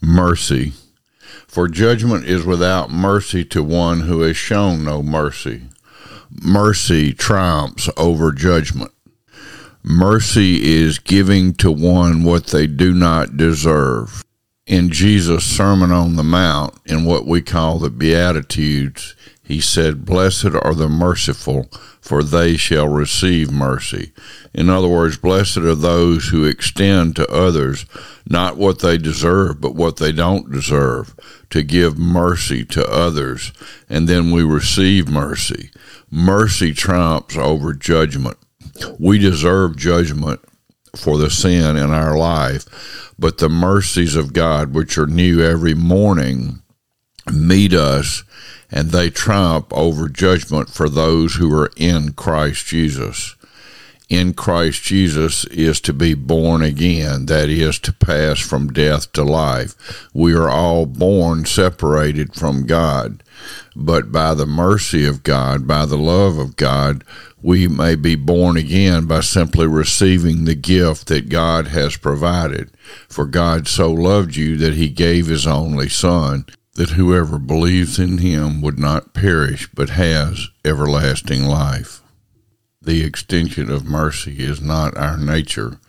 mercy. For judgment is without mercy to one who has shown no mercy. Mercy triumphs over judgment. Mercy is giving to one what they do not deserve. In Jesus' Sermon on the Mount, in what we call the Beatitudes, he said, Blessed are the merciful, for they shall receive mercy. In other words, blessed are those who extend to others not what they deserve, but what they don't deserve, to give mercy to others, and then we receive mercy. Mercy triumphs over judgment. We deserve judgment for the sin in our life, but the mercies of God, which are new every morning, meet us and they triumph over judgment for those who are in Christ Jesus. In Christ Jesus is to be born again, that is, to pass from death to life. We are all born separated from God, but by the mercy of God, by the love of God, we may be born again by simply receiving the gift that God has provided. For God so loved you that he gave his only Son, that whoever believes in him would not perish but has everlasting life. The extension of mercy is not our nature,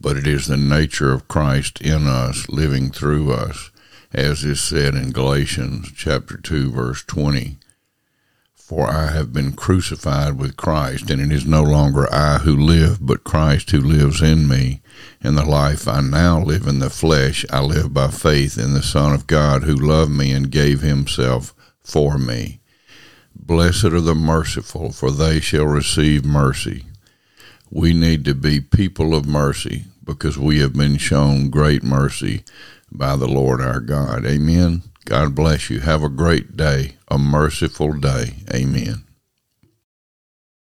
but it is the nature of Christ in us, living through us, as is said in Galatians chapter 2 verse 20. For I have been crucified with Christ, and it is no longer I who live, but Christ who lives in me. In the life I now live in the flesh, I live by faith in the Son of God who loved me and gave himself for me. Blessed are the merciful, for they shall receive mercy. We need to be people of mercy because we have been shown great mercy by the Lord our God. Amen. God bless you. Have a great day, a merciful day. Amen.